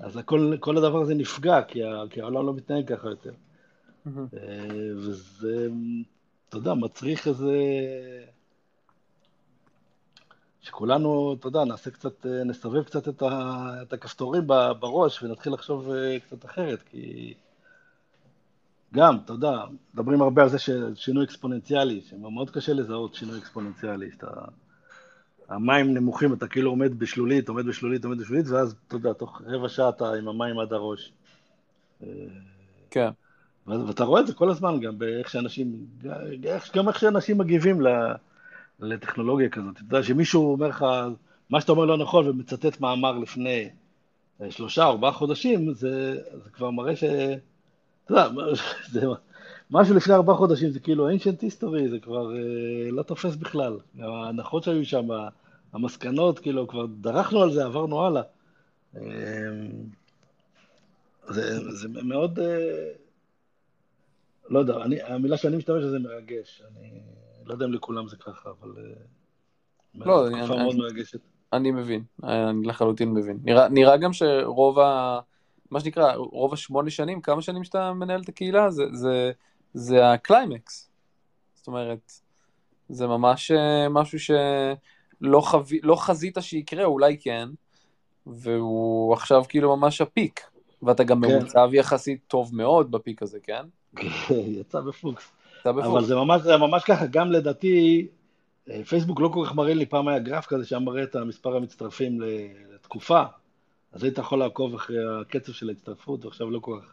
Speaker 2: אז הכל, כל הדבר הזה נפגע, כי, כי העולם לא מתנהג ככה יותר. Mm-hmm. וזה, אתה יודע, מצריך איזה... שכולנו, אתה יודע, נעשה קצת, נסובב קצת את, ה, את הכפתורים בראש ונתחיל לחשוב קצת אחרת, כי גם, יודע, מדברים הרבה על זה ששינוי אקספוננציאלי, שמאוד קשה לזהות שינוי אקספוננציאלי, שאתה... המים נמוכים, אתה כאילו עומד בשלולית, עומד בשלולית, עומד בשלולית, ואז, אתה יודע, תוך רבע שעה אתה עם המים עד הראש.
Speaker 1: כן.
Speaker 2: ואתה רואה את זה כל הזמן, גם באיך שאנשים, גם איך שאנשים מגיבים לטכנולוגיה כזאת. אתה יודע, שמישהו אומר לך, מה שאתה אומר לא נכון, ומצטט מאמר לפני אה, שלושה, ארבעה חודשים, זה, זה כבר מראה ש... אתה יודע, זה משהו לפני ארבעה חודשים, זה כאילו ancient history, זה כבר אה, לא תופס בכלל. ההנחות שהיו שם, המסקנות, כאילו, כבר דרכנו על זה, עברנו הלאה. אה, זה, זה מאוד, אה, לא יודע, אני, המילה שאני משתמש בזה מרגש. אני לא יודע אם לכולם זה ככה, אבל...
Speaker 1: לא, אני, אני. אני מבין, אני לחלוטין מבין. נראה, נראה גם שרוב ה... מה שנקרא, רוב השמונה שנים, כמה שנים שאתה מנהל את הקהילה, זה, זה, זה הקליימקס. זאת אומרת, זה ממש אה, משהו שלא חו... לא חזית שיקרה, אולי כן, והוא עכשיו כאילו ממש ה peak, ואתה גם כן. במצב יחסית טוב מאוד ב peak הזה, כן?
Speaker 2: כן, יצא בפוקס. יצא בפוקס. אבל זה ממש, זה ממש ככה, גם לדעתי, אה, פייסבוק לא כל כך מראה לי, פעם היה גרף כזה שהיה מראה את המספר המצטרפים לתקופה, אז היית יכול לעקוב אחרי הקצב של ההצטרפות, ועכשיו לא כל כך.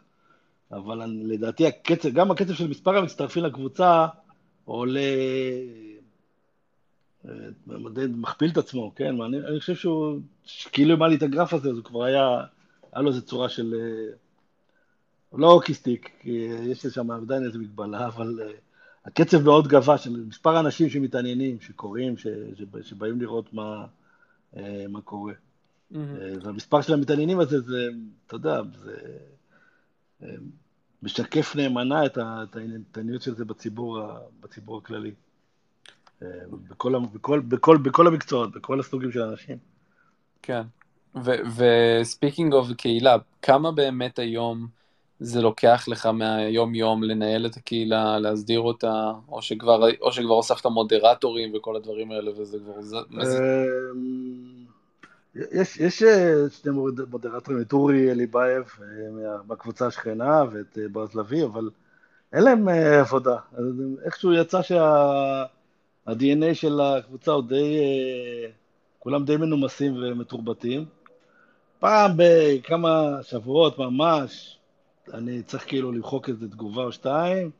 Speaker 2: אבל לדעתי הקצב, גם הקצב של מספר המצטרפים לקבוצה עולה, אה, די מכפיל את עצמו, כן? אני, אני חושב שהוא, כאילו אם היה לי את הגרף הזה, אז הוא כבר היה, היה לו איזו צורה של, אה, לא אוקיסטיק, כי יש שם עדיין איזו מגבלה, אבל הקצב מאוד גבוה של מספר האנשים שמתעניינים, שקוראים, שבאים לראות מה, אה, מה קורה. Mm-hmm. והמספר של המתעניינים הזה, זה, אתה יודע, זה אה, משקף נאמנה את הענייניות של זה בציבור, בציבור הכללי. בכל, בכל, בכל, בכל המקצועות, בכל הסוגים של האנשים.
Speaker 1: כן. ו speaking of קהילה, כמה באמת היום זה לוקח לך מהיום-יום לנהל את הקהילה, להסדיר אותה, או שכבר, או שכבר הוספת moderatorים וכל הדברים האלה, וזה כבר...
Speaker 2: יש, יש אה, שני moderatorים, את אורי אליבייב אה, בקבוצה השכנה ואת אה, בועז לביא, אבל אין להם עבודה. איכשהו יצא שה-DNA של הקבוצה הוא די... כולם די מנומסים ומתורבתים. פעם בכמה שבועות ממש, אני צריך כאילו למחוק איזה תגובה או שתיים,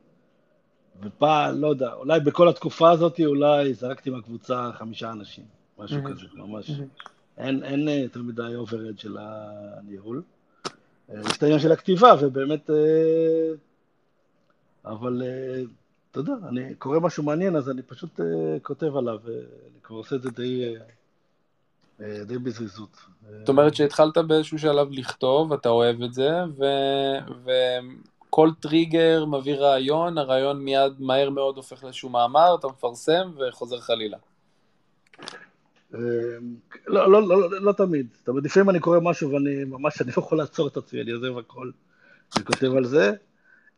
Speaker 2: ופעם, לא יודע, אולי בכל התקופה הזאת, אולי זרקתי מהקבוצה חמישה אנשים, משהו mm-hmm. כזה, ממש. Mm-hmm. אין, אין אה, יותר מדי overhead של הניהול. אה, יש את העניין של הכתיבה, ובאמת, אה, אבל אתה יודע, אני קורא משהו מעניין, אז אני פשוט כותב עליו, אני כבר עושה את זה די... די בזריזות.
Speaker 1: זאת אומרת שהתחלת באיזשהו שלב לכתוב, אתה אוהב את זה, ו... וכל טריגר מביא רעיון, הרעיון מיד מהר מאוד הופך לאיזשהו מאמר, אתה מפרסם וחוזר חלילה.
Speaker 2: אה, לא, לא, לא, לא, לא תמיד. זאת אומרת, לפעמים אני קורא משהו ואני ממש, אני לא יכול לעצור את עצמי, אני עוזב הכל, אני כותב על זה.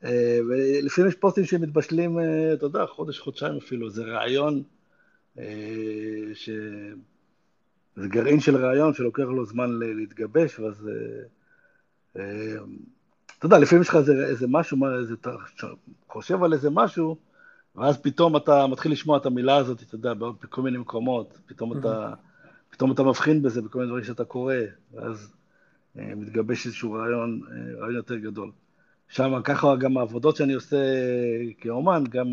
Speaker 2: אה, ולפעמים יש פוסטים שמתבשלים, אתה יודע, חודש, חודשיים אפילו, זה רעיון ש... זה גרעין של רעיון שלוקח לו זמן להתגבש, ואז... אה, אה, אתה יודע, לפעמים יש לך איזה, איזה משהו, איזה, אתה חושב על איזה משהו, ואז פתאום אתה מתחיל לשמוע את המילה הזאת, אתה יודע, בכל מיני מקומות, פתאום אתה, פתאום אתה מבחין בזה בכל מיני דברים שאתה קורא, ואז אה, מתגבש איזשהו רעיון, רעיון יותר גדול. שם, ככה גם העבודות שאני עושה כאומן, גם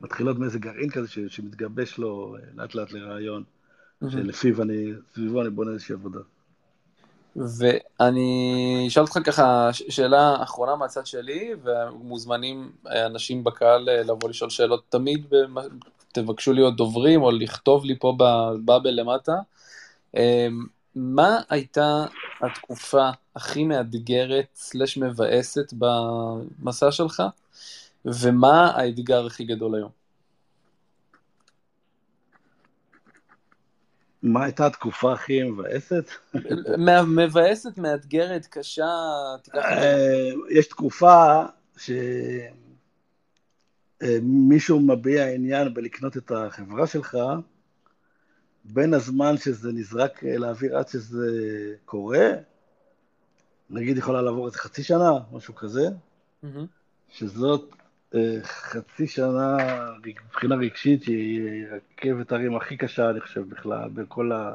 Speaker 2: מתחילות מאיזה גרעין כזה שמתגבש לו לאט לאט לרעיון. שלפיו אני, סביבו אני בונה איזושהי עבודה.
Speaker 1: ואני אשאל אותך ככה שאלה אחרונה מהצד שלי, ומוזמנים אנשים בקהל אה, לבוא לשאול שאלות תמיד, תבקשו להיות דוברים או לכתוב לי פה בבאבל למטה. אמ, מה הייתה התקופה הכי מאתגרת סלש מבאסת במסע שלך, ומה האתגר הכי גדול היום?
Speaker 2: מה הייתה התקופה הכי מבאסת?
Speaker 1: מבאסת, מאתגרת, קשה. אה,
Speaker 2: יש תקופה שמישהו אה, מביע עניין בלקנות את החברה שלך, בין הזמן שזה נזרק לאוויר עד שזה קורה, נגיד יכולה לעבור איזה חצי שנה, משהו כזה, שזאת חצי שנה מבחינה רגשית שהיא רכבת הרים הכי קשה, אני חושב, בכלל, בכל, ה,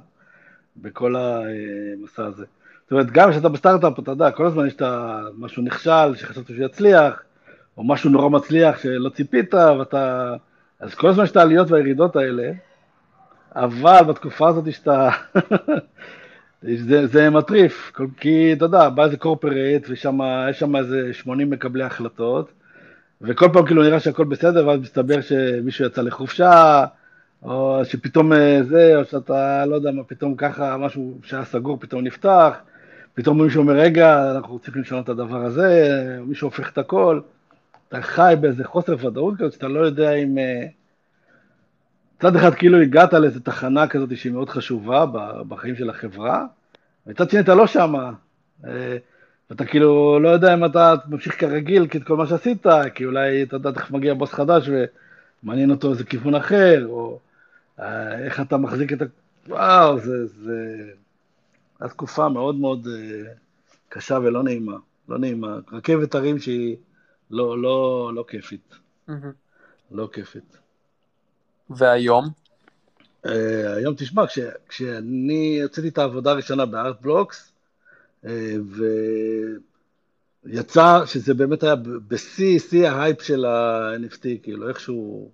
Speaker 2: בכל המסע הזה. זאת אומרת, גם כשאתה בסטארט-אפ, אתה יודע, כל הזמן יש את משהו נכשל, שחשבת שהוא יצליח, או משהו נורא מצליח שלא ציפית, ואתה... אז כל הזמן יש את העליות והירידות האלה, אבל בתקופה הזאת שאתה... זה, זה מטריף, כי אתה יודע, בא איזה קורפרט, ושם יש שם איזה 80 מקבלי החלטות, וכל פעם כאילו נראה שהכל בסדר, ואז מסתבר שמישהו יצא לחופשה, או שפתאום אה, זה, או שאתה, לא יודע מה, פתאום ככה, משהו שהיה סגור פתאום נפתח, פתאום מישהו אומר, רגע, אנחנו רוצים לשנות את הדבר הזה, מישהו הופך את הכל, אתה חי באיזה חוסר ודאות כזאת, שאתה לא יודע אם... אה, מצד אחד כאילו הגעת לאיזו תחנה כזאת שהיא מאוד חשובה בחיים של החברה, מצד שני אתה לא שמה. ואתה כאילו לא יודע אם אתה ממשיך כרגיל את כל מה שעשית, כי אולי אתה יודע, תכף מגיע בוס חדש ומעניין אותו איזה כיוון אחר, או אה, איך אתה מחזיק את ה... וואו, זה... זה... הייתה תקופה מאוד מאוד אה, קשה ולא נעימה, לא נעימה. רכבת הרים שהיא לא, לא, לא כיפית. לא כיפית.
Speaker 1: והיום?
Speaker 2: Uh, היום תשמע, כש, כשאני הוצאתי את העבודה הראשונה בארט בלוקס, uh, ויצא שזה באמת היה בשיא, שיא ההייפ של ה-NFT, כאילו איכשהו,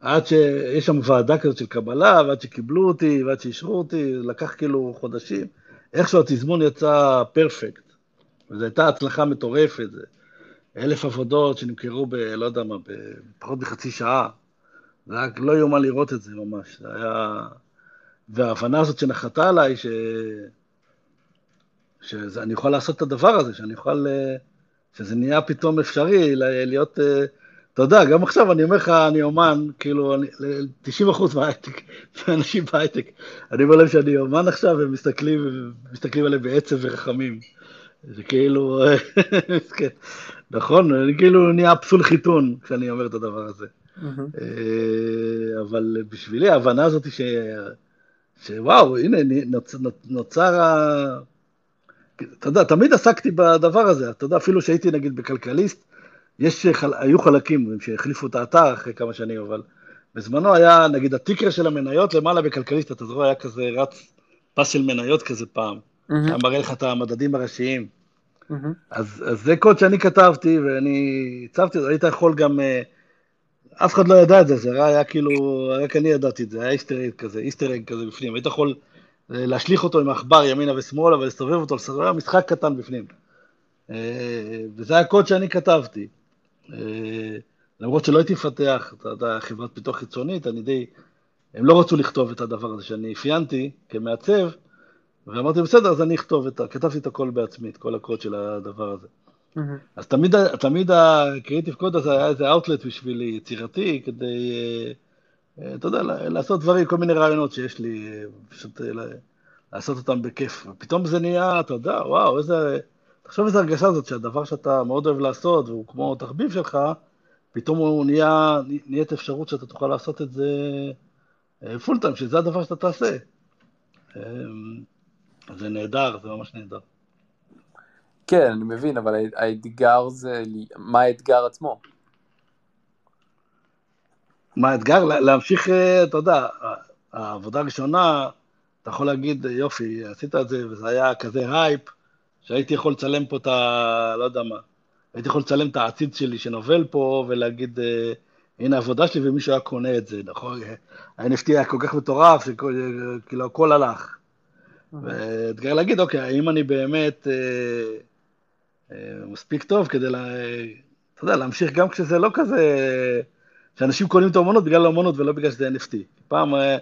Speaker 2: עד שיש שם ועדה כזאת של קבלה, ועד שקיבלו אותי, ועד שאישרו אותי, לקח כאילו חודשים, איכשהו התזמון יצא פרפקט, וזו הייתה הצלחה מטורפת, זה אלף עבודות שנמכרו ב... לא יודע מה, בפחות מחצי שעה. זה היה לא יאומן לראות את זה ממש. זה היה... וההבנה הזאת שנחתה עליי, ש... שאני יכול לעשות את הדבר הזה, שאני יכול... אה, שזה נהיה פתאום אפשרי להיות... אה, אתה יודע, גם עכשיו אני אומר לך, אני אומן, כאילו, אני, 90 אחוז מההייטק, מהאנשים בהייטק, אני אומר להם שאני אומן עכשיו, והם מסתכלים, מסתכלים עליהם בעצב ורחמים. זה כאילו, כן. נכון, אני כאילו נהיה פסול חיתון כשאני אומר את הדבר הזה. אה, אבל בשבילי ההבנה הזאת ש... שוואו, הנה, נוצר, נוצר. אתה יודע, תמיד עסקתי בדבר הזה, אתה יודע, אפילו שהייתי נגיד בכלכליסט, יש, היו חלקים שהחליפו את האתר אחרי כמה שנים, אבל בזמנו היה, נגיד, הטיקר של המניות למעלה בכלכליסט, אתה זוכר, היה כזה רץ פס של מניות כזה פעם, היה מראה לך את המדדים הראשיים. אז, אז זה קוד שאני כתבתי, ואני הצבתי, היית יכול גם, אה, אף אחד לא ידע את זה, זה היה כאילו, רק אני ידעתי את זה, היה איסטר כזה, איסטר כזה בפנים, היית יכול להשליך אותו עם עכבר ימינה ושמאלה ולסובב אותו, לסובב משחק קטן בפנים. אה, וזה היה קוד שאני כתבתי. למרות שלא הייתי מפתח, אתה יודע, חברת פיתוח חיצונית, אני די, הם לא רצו לכתוב את הדבר הזה שאני אפיינתי כמעצב, ואמרתי, בסדר, אז אני אכתוב את ה... כתבתי את הכל בעצמי, את כל הקוד של הדבר הזה. Mm-hmm. אז תמיד, תמיד הקריאיטיב קוד הזה היה איזה אאוטלט בשבילי, יצירתי, כדי, אה, אה, אתה יודע, לעשות דברים, כל מיני רעיונות שיש לי, אה, פשוט לעשות אותם בכיף. ופתאום זה נהיה, אתה יודע, וואו, איזה... תחשוב איזה הרגשה זאת, שהדבר שאתה מאוד אוהב לעשות, והוא כמו תחביב שלך, פתאום הוא נהיה, נהיית אפשרות שאתה תוכל לעשות את זה פול טיים, שזה הדבר שאתה תעשה. זה נהדר, זה ממש נהדר.
Speaker 1: כן, אני מבין, אבל האתגר זה, מה האתגר עצמו?
Speaker 2: מה האתגר? להמשיך, אה, אתה יודע, העבודה הראשונה, אתה יכול להגיד, יופי, עשית את זה, וזה היה כזה הייפ, שהייתי יכול לצלם פה את ה... לא יודע מה, הייתי יכול לצלם את העציץ שלי שנובל פה, ולהגיד, אה, הנה העבודה שלי, ומישהו היה קונה את זה, נכון? ה-NFT היה כל כך מטורף, שכאילו הכל הלך. והאתגר להגיד, אוקיי, האם אני באמת אה, מספיק טוב כדי, אתה יודע, להמשיך גם כשזה לא כזה, שאנשים קונים את האמנות בגלל האמנות ולא בגלל שזה NFT. פעם אה,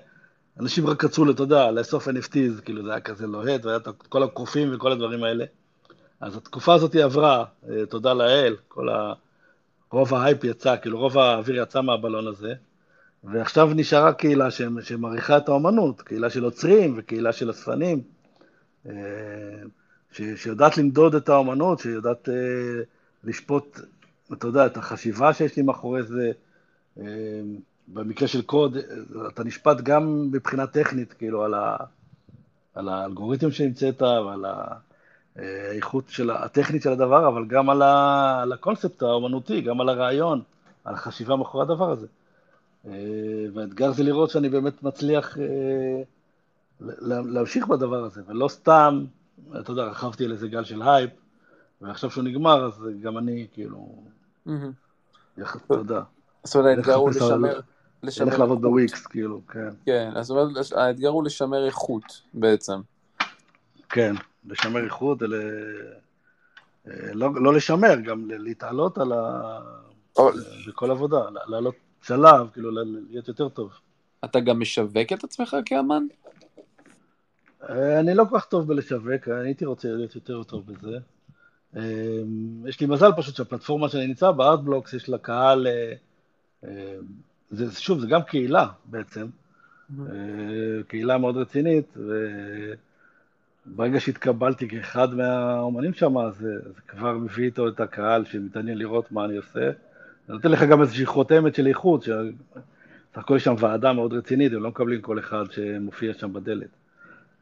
Speaker 2: אנשים רק רצו, אתה יודע, לאסוף NFTs, כאילו זה היה כזה לוהט, והיה את כל הקופים וכל הדברים האלה. אז התקופה הזאת עברה, אה, תודה לאל, כל ה... רוב ההייפ יצא, כאילו רוב האוויר יצא מהבלון הזה. ועכשיו נשארה קהילה שמעריכה את האומנות, קהילה של עוצרים וקהילה של אספנים, אה, שיודעת למדוד את האומנות, שיודעת לשפוט, אתה יודע, את החשיבה שיש לי מאחורי זה. אה, במקרה של קוד, אתה נשפט גם מבחינה טכנית, כאילו, על, ה, על האלגוריתם שהמצאת ועל האיכות של, הטכנית של הדבר, אבל גם על, ה, על הקונספט האומנותי, גם על הרעיון, על החשיבה מאחורי הדבר הזה. אה, והאתגר זה לראות שאני באמת מצליח אה, להמשיך בדבר הזה, ולא סתם, אתה יודע, רכבתי על איזה גל של הייפ, ועכשיו שהוא נגמר, אז גם אני, כאילו, אתה יודע.
Speaker 1: זאת אומרת, האתגר הוא לשמר... לשמר
Speaker 2: לעבוד בוויקס, כאילו, כן.
Speaker 1: כן, אז זאת אומרת, האתגר הוא לשמר איכות, בעצם.
Speaker 2: כן, לשמר איכות, אלה... אה, לא, לא לשמר, גם להתעלות על ה... בכל עבודה, לעלות שלב, כאילו, להיות יותר טוב.
Speaker 1: אתה גם משווק את עצמך כאמן?
Speaker 2: אה, אני לא כל כך טוב בלשווק, אני הייתי רוצה להיות יותר טוב בזה. אה, יש לי מזל פשוט שהפלטפורמה שאני נמצא בה, ארטבלוקס, יש לה קהל, אה, זה, שוב, זה גם קהילה בעצם, קהילה מאוד רצינית, ברגע שהתקבלתי כאחד מהאומנים שם, אז זה כבר מביא איתו את הקהל שמתעניין לראות מה אני עושה. אני נותן לך גם איזושהי חותמת של איכות, סך הכל יש שם ועדה מאוד רצינית, הם לא מקבלים כל אחד שמופיע שם בדלת.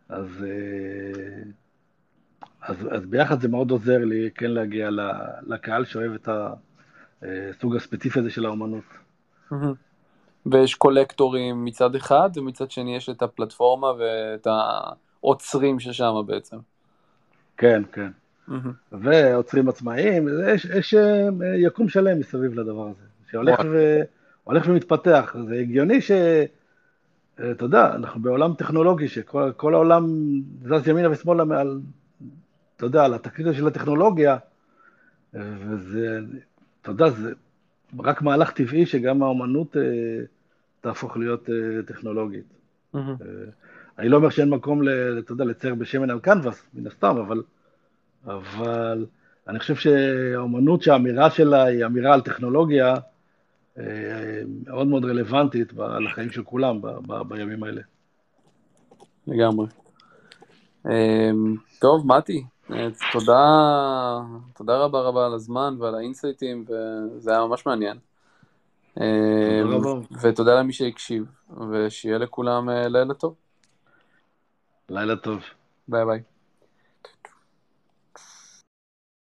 Speaker 2: אז, אה, אז, אז ביחד זה מאוד עוזר לי כן להגיע לקהל שאוהב את הסוג הספציפי הזה של האומנות.
Speaker 1: ויש קולקטורים מצד אחד, ומצד שני יש את הפלטפורמה ואת העוצרים ששם בעצם.
Speaker 2: כן, כן. ועוצרים עצמאיים, יש, יש אה, יקום שלם מסביב לדבר הזה, שהולך ו, ומתפתח. זה הגיוני ש... אה, אתה יודע, אנחנו בעולם טכנולוגי, שכל העולם זז ימינה ושמאלה מעל, אתה יודע, על התקרית של הטכנולוגיה, אה, וזה, אתה יודע, זה רק מהלך טבעי שגם האומנות אה, תהפוך להיות טכנולוגית. Mm-hmm. אני לא אומר שאין מקום, אתה יודע, לצייר בשמן על קנבס, מן הסתם, אבל, אבל אני חושב שהאומנות שהאמירה שלה היא אמירה על טכנולוגיה, מאוד מאוד רלוונטית לחיים של כולם ב, ב, בימים האלה.
Speaker 1: לגמרי. אמ, טוב, מתי, תודה, תודה רבה רבה על הזמן ועל האינסייטים, וזה היה ממש מעניין. אמ. ותודה למי שהקשיב, ושיהיה לכולם אה, לילה טוב.
Speaker 2: לילה טוב.
Speaker 1: ביי ביי.